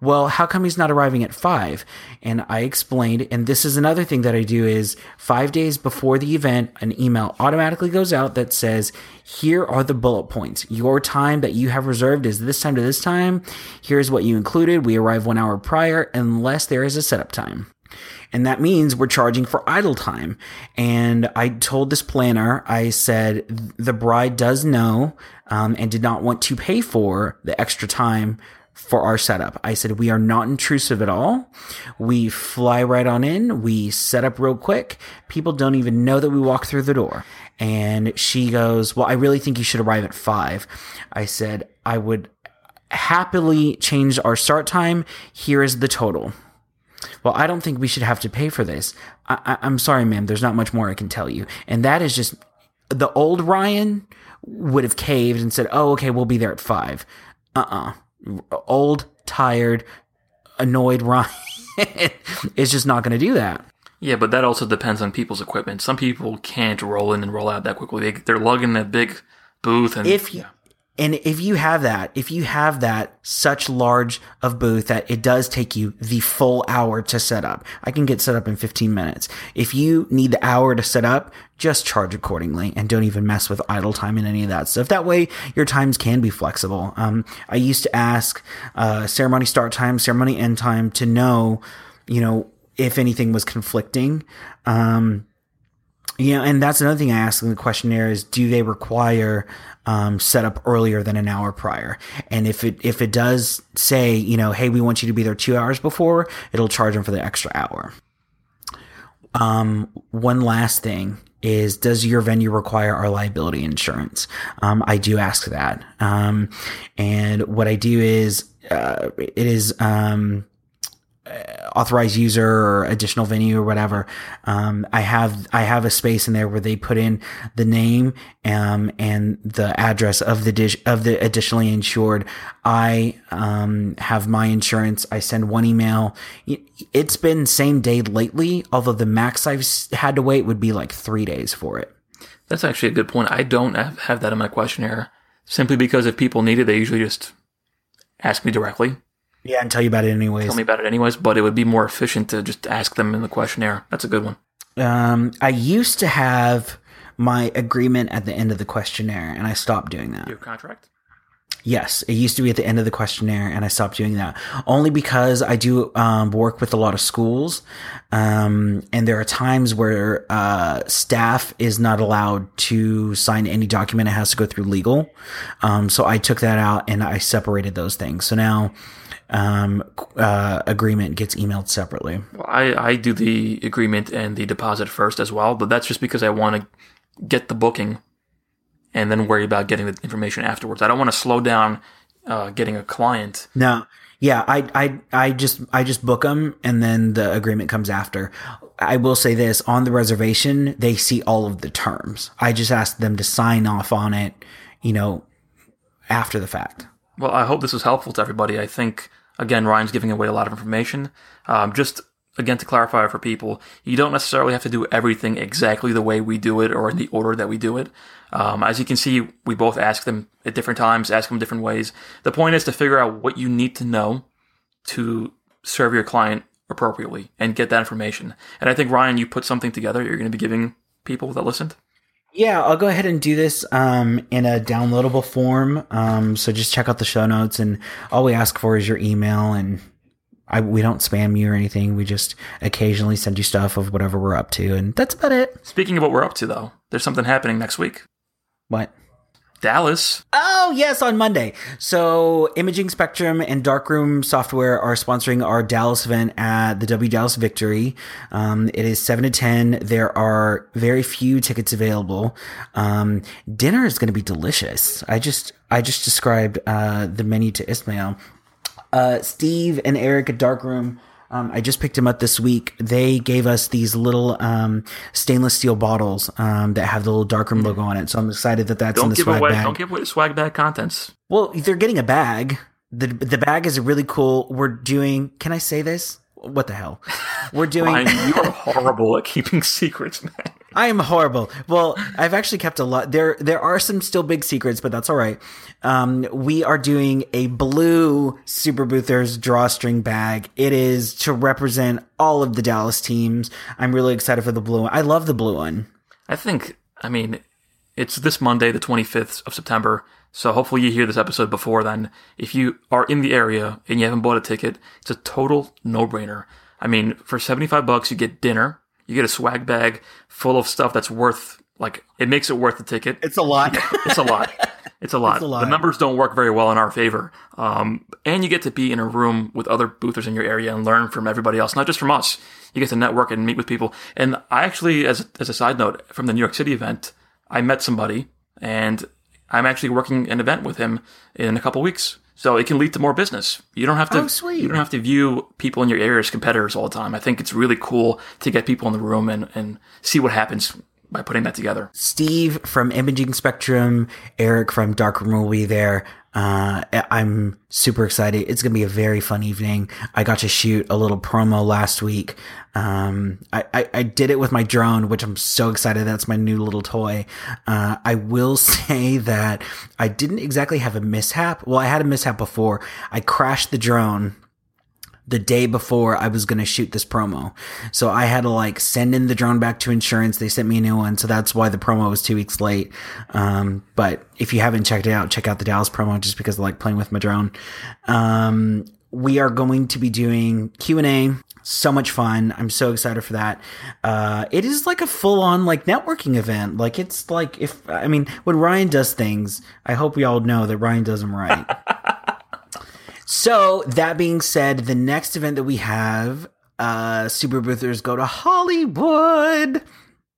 Well, how come he's not arriving at five? And I explained, and this is another thing that I do is five days before the event, an email automatically goes out that says, here are the bullet points. Your time that you have reserved is this time to this time. Here's what you included. We arrive one hour prior unless there is a setup time. And that means we're charging for idle time. And I told this planner, I said, the bride does know um, and did not want to pay for the extra time for our setup. I said, we are not intrusive at all. We fly right on in. We set up real quick. People don't even know that we walk through the door. And she goes, well, I really think you should arrive at five. I said, I would happily change our start time. Here is the total. Well, I don't think we should have to pay for this. I, I, I'm sorry, ma'am. There's not much more I can tell you. And that is just the old Ryan would have caved and said, "Oh, okay, we'll be there at five. Uh, uh Old, tired, annoyed Ryan <laughs> is just not going to do that. Yeah, but that also depends on people's equipment. Some people can't roll in and roll out that quickly. They, they're lugging that big booth, and If you, and if you have that, if you have that such large of booth that it does take you the full hour to set up, I can get set up in 15 minutes. If you need the hour to set up, just charge accordingly and don't even mess with idle time and any of that stuff. That way your times can be flexible. Um, I used to ask, uh, ceremony start time, ceremony end time to know, you know, if anything was conflicting. Um, you know, and that's another thing I ask in the questionnaire is do they require um, set up earlier than an hour prior? And if it if it does say, you know, hey, we want you to be there two hours before, it'll charge them for the extra hour. Um, one last thing is does your venue require our liability insurance? Um, I do ask that. Um, and what I do is, uh, it is, um, authorized user or additional venue or whatever, um, I have I have a space in there where they put in the name um, and the address of the dish of the additionally insured. I um, have my insurance. I send one email. It's been same day lately, although the max I've had to wait would be like three days for it. That's actually a good point. I don't have that in my questionnaire simply because if people need it, they usually just ask me directly. Yeah, and tell you about it anyways. Tell me about it anyways, but it would be more efficient to just ask them in the questionnaire. That's a good one. Um, I used to have my agreement at the end of the questionnaire, and I stopped doing that. Your contract? Yes, it used to be at the end of the questionnaire, and I stopped doing that only because I do um, work with a lot of schools, um, and there are times where uh, staff is not allowed to sign any document; it has to go through legal. Um, so I took that out and I separated those things. So now um, uh, agreement gets emailed separately. Well, I, I do the agreement and the deposit first as well, but that's just because I want to get the booking and then worry about getting the information afterwards. I don't want to slow down uh, getting a client. No. Yeah, I, I, I just, I just book them and then the agreement comes after. I will say this on the reservation, they see all of the terms. I just ask them to sign off on it, you know, after the fact. Well, I hope this was helpful to everybody. I think, again, Ryan's giving away a lot of information. Um, just again, to clarify for people, you don't necessarily have to do everything exactly the way we do it or in the order that we do it. Um, as you can see, we both ask them at different times, ask them different ways. The point is to figure out what you need to know to serve your client appropriately and get that information. And I think, Ryan, you put something together you're going to be giving people that listened. Yeah, I'll go ahead and do this um, in a downloadable form. Um, so just check out the show notes, and all we ask for is your email. And I, we don't spam you or anything. We just occasionally send you stuff of whatever we're up to, and that's about it. Speaking of what we're up to, though, there's something happening next week. What? Dallas. Oh, yes, on Monday. So, Imaging Spectrum and Darkroom Software are sponsoring our Dallas event at the W Dallas Victory. Um, it is 7 to 10. There are very few tickets available. Um, dinner is going to be delicious. I just, I just described, uh, the menu to Ismail. Uh, Steve and Eric at Darkroom um, I just picked them up this week. They gave us these little um, stainless steel bottles um, that have the little darkroom logo on it. So I'm excited that that's don't in the give swag away, bag. Don't give away the swag bag contents. Well, they're getting a bag. the The bag is a really cool. We're doing. Can I say this? What the hell? We're <laughs> doing. Ryan, you are horrible at keeping <laughs> secrets, man. I am horrible. Well, I've actually kept a lot. There, there are some still big secrets, but that's all right. Um, we are doing a blue Super Boothers drawstring bag. It is to represent all of the Dallas teams. I'm really excited for the blue one. I love the blue one. I think, I mean, it's this Monday, the 25th of September. So hopefully you hear this episode before then. If you are in the area and you haven't bought a ticket, it's a total no-brainer. I mean, for 75 bucks, you get dinner, you get a swag bag full of stuff that's worth like it makes it worth the ticket. It's a lot. <laughs> it's a lot. It's a lot. It's a lot. The numbers don't work very well in our favor. Um, and you get to be in a room with other boothers in your area and learn from everybody else, not just from us. You get to network and meet with people. And I actually, as as a side note, from the New York City event, I met somebody, and I'm actually working an event with him in a couple weeks. So it can lead to more business. You don't have to. Oh, sweet. You don't have to view people in your area as competitors all the time. I think it's really cool to get people in the room and and see what happens by putting that together. Steve from Imaging Spectrum, Eric from Darkroom will be there. Uh, I'm super excited. It's going to be a very fun evening. I got to shoot a little promo last week. Um, I, I, I did it with my drone, which I'm so excited. That's my new little toy. Uh, I will <laughs> say that I didn't exactly have a mishap. Well, I had a mishap before. I crashed the drone the day before I was going to shoot this promo. So I had to like send in the drone back to insurance. They sent me a new one. So that's why the promo was two weeks late. Um, but if you haven't checked it out, check out the Dallas promo just because I like playing with my drone. Um, we are going to be doing Q and A. So much fun. I'm so excited for that. Uh, it is like a full on like networking event. Like it's like if, I mean, when Ryan does things, I hope we all know that Ryan does them right. <laughs> So that being said, the next event that we have, uh, Super Boothers go to Hollywood.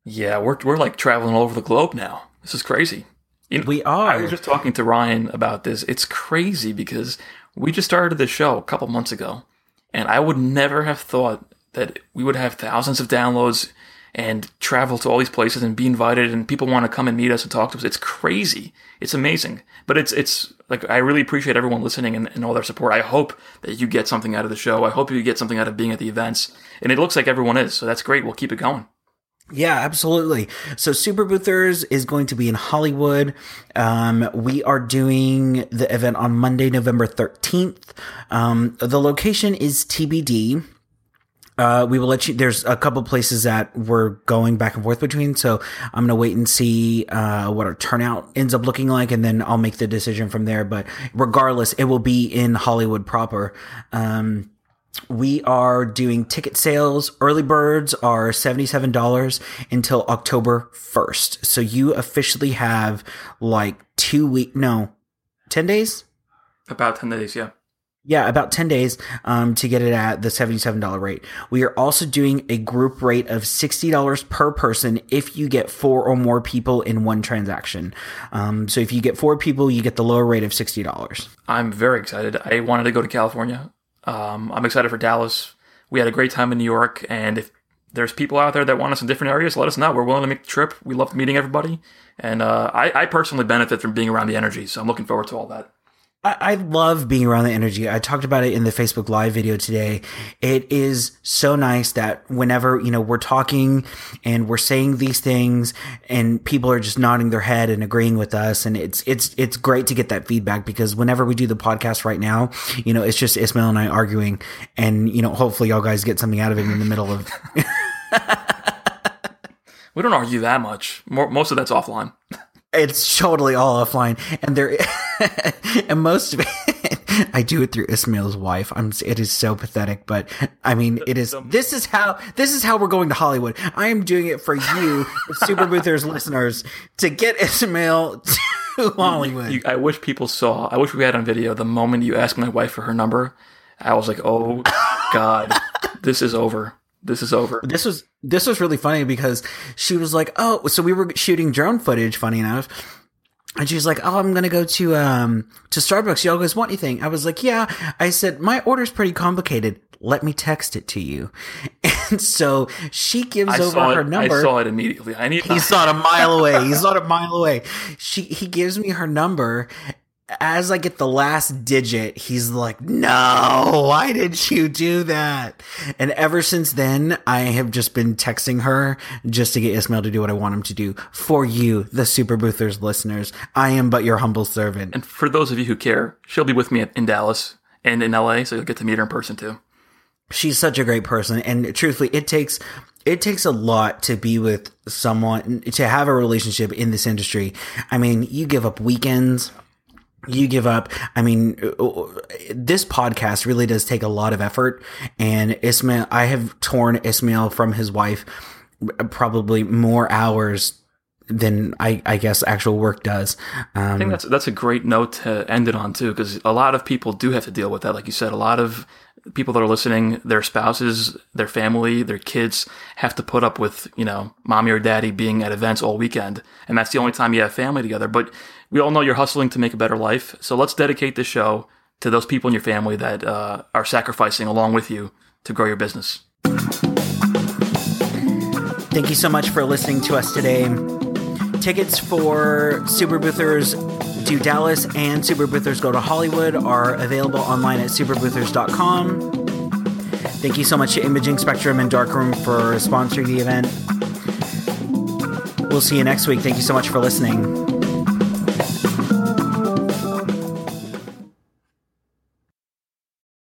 Yeah, we're we're like traveling all over the globe now. This is crazy. You know, We are. I was just talking to Ryan about this. It's crazy because we just started the show a couple months ago, And I would never have thought that we would have thousands of downloads and travel to all these places and be invited and people want to come and meet us and talk to us. It's crazy. It's amazing. But it's, it's like, I really appreciate everyone listening and, and all their support. I hope that you get something out of the show. I hope you get something out of being at the events. And it looks like everyone is. So that's great. We'll keep it going. Yeah, absolutely. So Super Boothers is going to be in Hollywood. Um, we are doing the event on Monday, November 13th. Um, the location is TBD. Uh, we will let you, there's a couple places that we're going back and forth between. So I'm to wait and see, uh, what our turnout ends up looking like. And then I'll make the decision from there. But regardless, it will be in Hollywood proper. Um, we are doing ticket sales. Early birds are $77 until October 1st. So you officially have like two week, no, 10 days? About 10 days, yeah. Yeah, about 10 days um, to get it at the $77 rate. We are also doing a group rate of $60 per person if you get four or more people in one transaction. Um, so if you get four people, you get the lower rate of $60. I'm very excited. I wanted to go to California. Um, I'm excited for Dallas. We had a great time in New York, and if there's people out there that want us in different areas, let us know. We're willing to make the trip. We love meeting everybody, and uh, I, I personally benefit from being around the energy, so I'm looking forward to all that. I, I love being around the energy. I talked about it in the Facebook Live video today. It is so nice that whenever, you know, we're talking and we're saying these things and people are just nodding their head and agreeing with us. And it's, it's, it's great to get that feedback because whenever we do the podcast right now, you know, it's just Ismail and I arguing and, you know, hopefully y'all guys get something out of it in the middle of. <laughs> we don't argue that much. More, most of that's offline. <laughs> It's totally all offline, and there, <laughs> and most of it, I do it through Ismail's wife. I'm. It is so pathetic, but I mean, it is. This is how. This is how we're going to Hollywood. I am doing it for you, <laughs> Super Boothers listeners, to get Ismail to Hollywood. You, I wish people saw. I wish we had on video the moment you asked my wife for her number. I was like, oh god, this is over this is over. This was this was really funny because she was like, "Oh, so we were shooting drone footage." Funny enough, and she's like, "Oh, I'm gonna go to um to Starbucks. Y'all guys want anything?" I was like, "Yeah." I said, "My order's pretty complicated. Let me text it to you." <laughs> And so she gives I over her it, number. I saw it immediately. I need. He saw it a mile away. He saw it a mile away. She he gives me her number. As I get the last digit, he's like, "No, why did you do that?" And ever since then, I have just been texting her just to get Ismail to do what I want him to do for you, the Super Boothers listeners. I am but your humble servant. And for those of you who care, she'll be with me in Dallas and in LA, so you'll get to meet her in person too. She's such a great person, and truthfully, it takes it takes a lot to be with someone to have a relationship in this industry. I mean, you give up weekends you give up. I mean, uh, uh, this podcast really does take a lot of effort. And Ismail, I have torn Ismail from his wife uh, probably more hours than I, I guess actual work does. Um, I think um, that's that's a great note to end it on too, because a lot of people do have to deal with that. Like you said, a lot of people that are listening, their spouses, their family, their kids have to put up with, you know, mommy or daddy being at events all weekend. And that's the only time you have family together. But we all know you're hustling to make a better life. So let's dedicate this show to those people in your family that uh, are sacrificing along with you to grow your business. Thank you so much for listening to us today. Tickets for Super Boothers to Dallas and Super Boothers Go to Hollywood are available online at superboothers.com. Thank you so much to Imaging Spectrum and Darkroom for sponsoring the event. We'll see you next week. Thank you so much for listening.